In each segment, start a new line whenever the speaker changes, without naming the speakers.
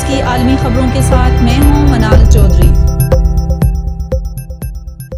News کی عالمی خبروں کے ساتھ میں ہوں منال چودھری۔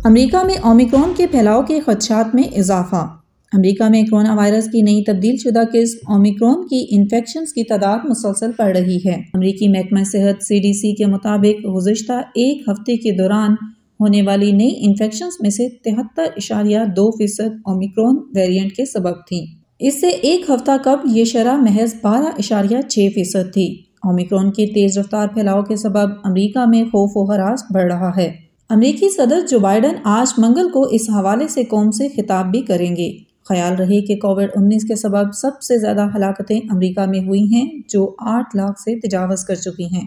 امریکہ میں اومیکرون کے پھیلاؤ کے خدشات میں اضافہ۔ امریکہ میں کرونا وائرس کی نئی تبدیل شدہ قسم اومیکرون کی انفیکشنز کی تعداد مسلسل بڑھ رہی ہے۔ امریکی محکمہ صحت سی ڈی سی کے مطابق گزشتہ ایک ہفتے کے دوران ہونے والی نئی انفیکشنز میں سے تہتر اشاریہ دو فیصد اومیکرون ویریئنٹ کے سبب تھیں۔ اس سے ایک ہفتہ قبل یہ شرح محض بارہ اشاریہ چھ فیصد تھی۔ اومیکرون کی تیز رفتار پھیلاؤ کے سبب امریکہ میں خوف و حراس بڑھ رہا ہے۔ امریکی صدر جو بائیڈن آج منگل کو اس حوالے سے قوم سے خطاب بھی کریں گے۔ خیال رہے کہ کووڈ انیس کے سبب سب سے زیادہ ہلاکتیں امریکہ میں ہوئی ہیں جو آٹھ لاکھ سے تجاوز کر چکی ہیں۔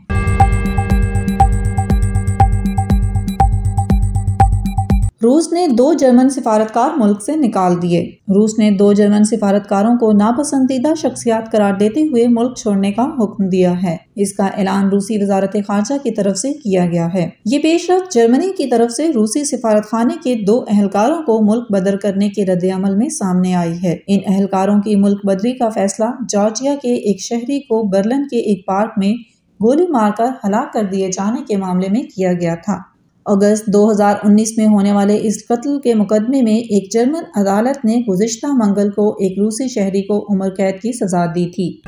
روس نے دو جرمن سفارتکار ملک سے نکال دیے۔ روس نے دو جرمن سفارتکاروں کو ناپسندیدہ شخصیات قرار دیتے ہوئے ملک چھوڑنے کا حکم دیا ہے۔ اس کا اعلان روسی وزارت خارجہ کی طرف سے کیا گیا ہے۔ یہ پیش رفت جرمنی کی طرف سے روسی سفارت خانے کے دو اہلکاروں کو ملک بدر کرنے کے رد عمل میں سامنے آئی ہے۔ ان اہلکاروں کی ملک بدری کا فیصلہ جارجیا کے ایک شہری کو برلن کے ایک پارک میں گولی مار کر ہلاک کر دیے جانے کے معاملے میں کیا گیا تھا۔ اگست دو ہزار انیس میں ہونے والے اس قتل کے مقدمے میں ایک جرمن عدالت نے گزشتہ منگل کو ایک روسی شہری کو عمر قید کی سزا دی تھی۔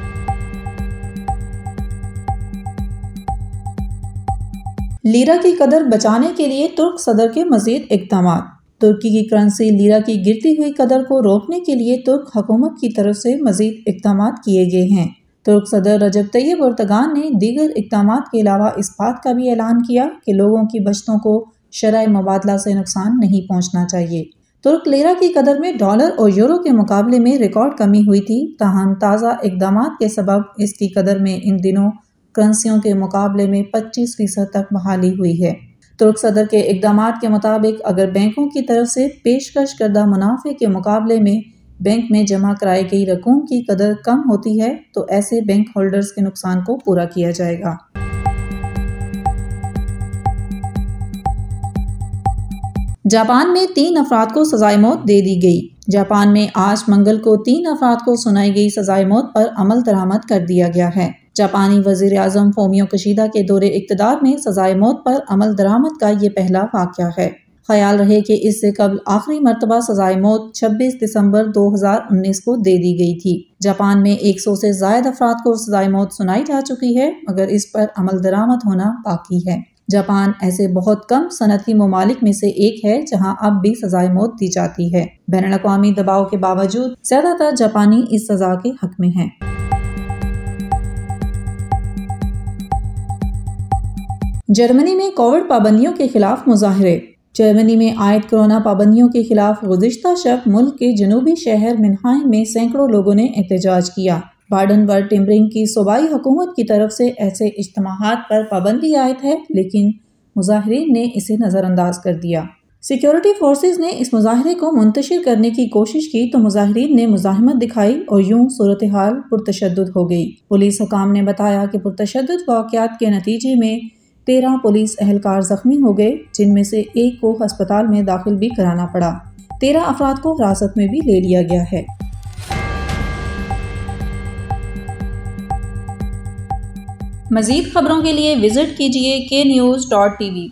لیرا کی قدر بچانے کے لیے ترک صدر کے مزید اقدامات۔ ترکی کی کرنسی لیرا کی گرتی ہوئی قدر کو روکنے کے لیے ترک حکومت کی طرف سے مزید اقدامات کیے گئے ہیں۔ ترک صدر رجب طیب ارتگان نے دیگر اقدامات کے علاوہ اس بات کا بھی اعلان کیا کہ لوگوں کی بچتوں کو شرح مبادلہ سے نقصان نہیں پہنچنا چاہیے۔ ترک لیرا کی قدر میں ڈالر اور یورو کے مقابلے میں ریکارڈ کمی ہوئی تھی۔ تاہم تازہ اقدامات کے سبب اس کی قدر میں ان دنوں کرنسیوں کے مقابلے میں پچیس فیصد تک بحالی ہوئی ہے۔ ترک صدر کے اقدامات کے مطابق اگر بینکوں کی طرف سے پیشکش کردہ منافع کے مقابلے میں بینک میں جمع کرائی گئی رقوم کی قدر کم ہوتی ہے تو ایسے بینک ہولڈرز کے نقصان کو پورا کیا جائے گا۔ جاپان میں تین افراد کو سزائے موت دے دی گئی۔ جاپان میں آج منگل کو تین افراد کو سنائی گئی سزائے موت پر عمل درآمد کر دیا گیا ہے۔ جاپانی وزیر اعظم فومیو کشیدہ کے دور اقتدار میں سزائے موت پر عمل درآمد کا یہ پہلا واقعہ ہے۔ خیال رہے کہ اس سے قبل آخری مرتبہ سزائے موت چھبیس دسمبر دو ہزار انیس کو دے دی گئی تھی۔ جاپان میں ایک سو سے زائد افراد کو سزائے موت سنائی جا چکی ہے، مگر اس پر عمل درآمد ہونا باقی ہے۔ جاپان ایسے بہت کم صنعتی ممالک میں سے ایک ہے جہاں اب بھی سزائے موت دی جاتی ہے۔ بین الاقوامی دباؤ کے باوجود زیادہ تر جاپانی اس سزا کے حق میں ہیں۔ جرمنی میں کووڈ پابندیوں کے خلاف مظاہرے۔ جرمنی میں عائد کرونا پابندیوں کے خلاف گزشتہ شب ملک کے جنوبی شہر منہائم میں سینکڑوں لوگوں نے احتجاج کیا۔ بارڈن ورڈ ٹمبرنگ کی صوبائی حکومت کی طرف سے ایسے اجتماعات پر پابندی عائد ہے، لیکن مظاہرین نے اسے نظر انداز کر دیا۔ سیکیورٹی فورسز نے اس مظاہرے کو منتشر کرنے کی کوشش کی تو مظاہرین نے مزاحمت دکھائی اور یوں صورتحال پرتشدد ہو گئی۔ پولیس حکام نے بتایا کہ پرتشدد واقعات کے نتیجے میں تیرہ پولیس اہلکار زخمی ہو گئے، جن میں سے ایک کو ہسپتال میں داخل بھی کرانا پڑا۔ تیرہ افراد کو حراست میں بھی لے لیا گیا ہے۔ مزید خبروں کے لیے وزٹ کیجیے کے نیوز ڈاٹ ٹی وی۔